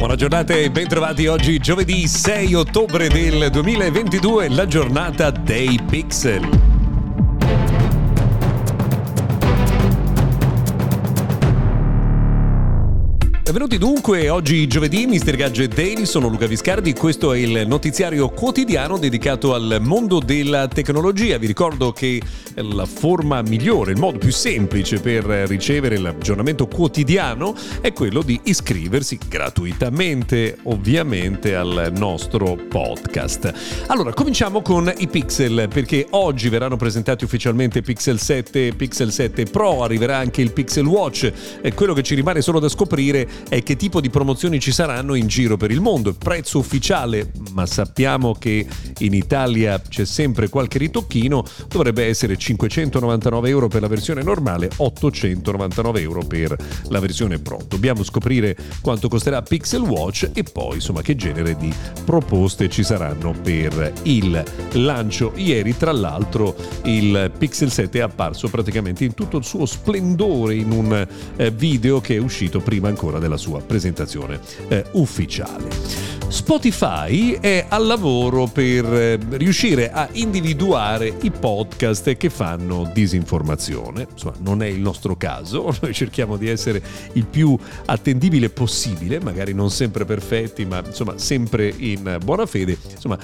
Buona giornata e bentrovati oggi giovedì 6 ottobre del 2022, la giornata dei pixel. Benvenuti dunque, oggi giovedì, Mr. Gadget Daily, sono Luca Viscardi, questo è il notiziario quotidiano dedicato al mondo della tecnologia. Vi ricordo che la forma migliore, il modo più semplice per ricevere l'aggiornamento quotidiano è quello di iscriversi gratuitamente, ovviamente, al nostro podcast. Allora, cominciamo con i pixel, perché oggi verranno presentati ufficialmente Pixel 7, Pixel 7 Pro, arriverà anche il Pixel Watch, e quello che ci rimane solo da scoprire è che tipo di promozioni ci saranno in giro per il mondo. Prezzo ufficiale, ma sappiamo che in Italia c'è sempre qualche ritocchino, dovrebbe essere 599 euro per la versione normale, 899 euro per la versione Pro. Dobbiamo scoprire quanto costerà Pixel Watch e poi insomma che genere di proposte ci saranno per il lancio. Ieri tra l'altro il Pixel 7 è apparso praticamente in tutto il suo splendore in un eh, video che è uscito prima ancora della sua presentazione eh, ufficiale. Spotify è al lavoro per eh, riuscire a individuare i podcast che fanno disinformazione. Insomma, non è il nostro caso, noi cerchiamo di essere il più attendibile possibile, magari non sempre perfetti, ma insomma sempre in buona fede. Insomma,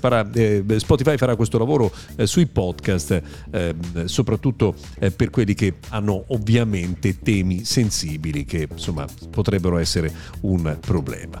farà, eh, Spotify farà questo lavoro eh, sui podcast, eh, soprattutto per quelli che hanno ovviamente temi sensibili che insomma potrebbero essere un problema.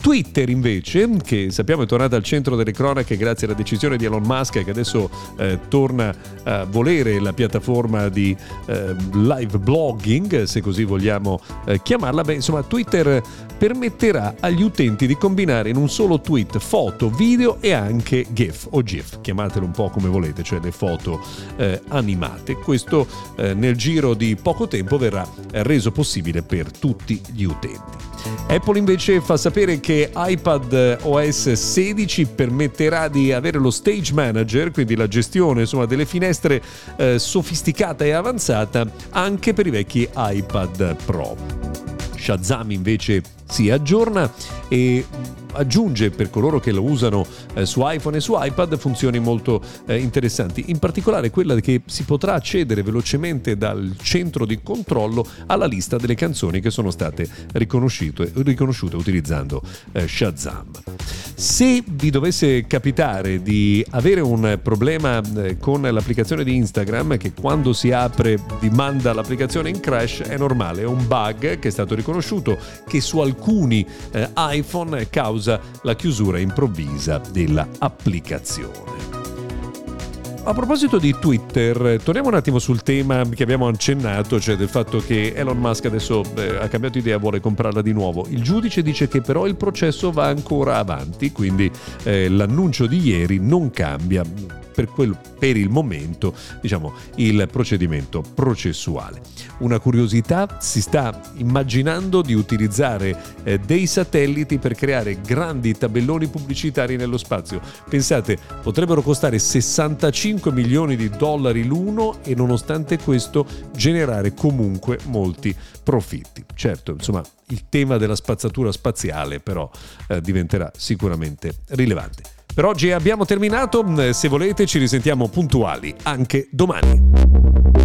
Twitter invece, che sappiamo è tornata al centro delle cronache grazie alla decisione di Elon Musk che adesso eh, torna a volere la piattaforma di eh, live blogging, se così vogliamo eh, chiamarla, beh insomma Twitter permetterà agli utenti di combinare in un solo tweet foto, video e anche GIF o GIF, chiamatelo un po' come volete, cioè le foto eh, animate. Questo eh, nel giro di poco tempo verrà reso possibile per tutti gli utenti. Apple invece fa sapere che iPad OS 16 permetterà di avere lo stage manager, quindi la gestione insomma, delle finestre eh, sofisticata e avanzata anche per i vecchi iPad Pro. Shazam invece si aggiorna e aggiunge per coloro che lo usano eh, su iPhone e su iPad funzioni molto eh, interessanti, in particolare quella che si potrà accedere velocemente dal centro di controllo alla lista delle canzoni che sono state riconosciute, riconosciute utilizzando eh, Shazam. Se vi dovesse capitare di avere un problema eh, con l'applicazione di Instagram che quando si apre vi manda l'applicazione in crash, è normale, è un bug che è stato riconosciuto che su alcuni eh, iPhone causa la chiusura improvvisa dell'applicazione. A proposito di Twitter, torniamo un attimo sul tema che abbiamo accennato, cioè del fatto che Elon Musk adesso eh, ha cambiato idea, vuole comprarla di nuovo. Il giudice dice che però il processo va ancora avanti, quindi eh, l'annuncio di ieri non cambia per, quel, per il momento diciamo, il procedimento processuale. Una curiosità, si sta immaginando di utilizzare eh, dei satelliti per creare grandi tabelloni pubblicitari nello spazio. Pensate, potrebbero costare 65 milioni di dollari l'uno e nonostante questo generare comunque molti profitti. Certo, insomma, il tema della spazzatura spaziale però eh, diventerà sicuramente rilevante. Per oggi abbiamo terminato, se volete ci risentiamo puntuali anche domani.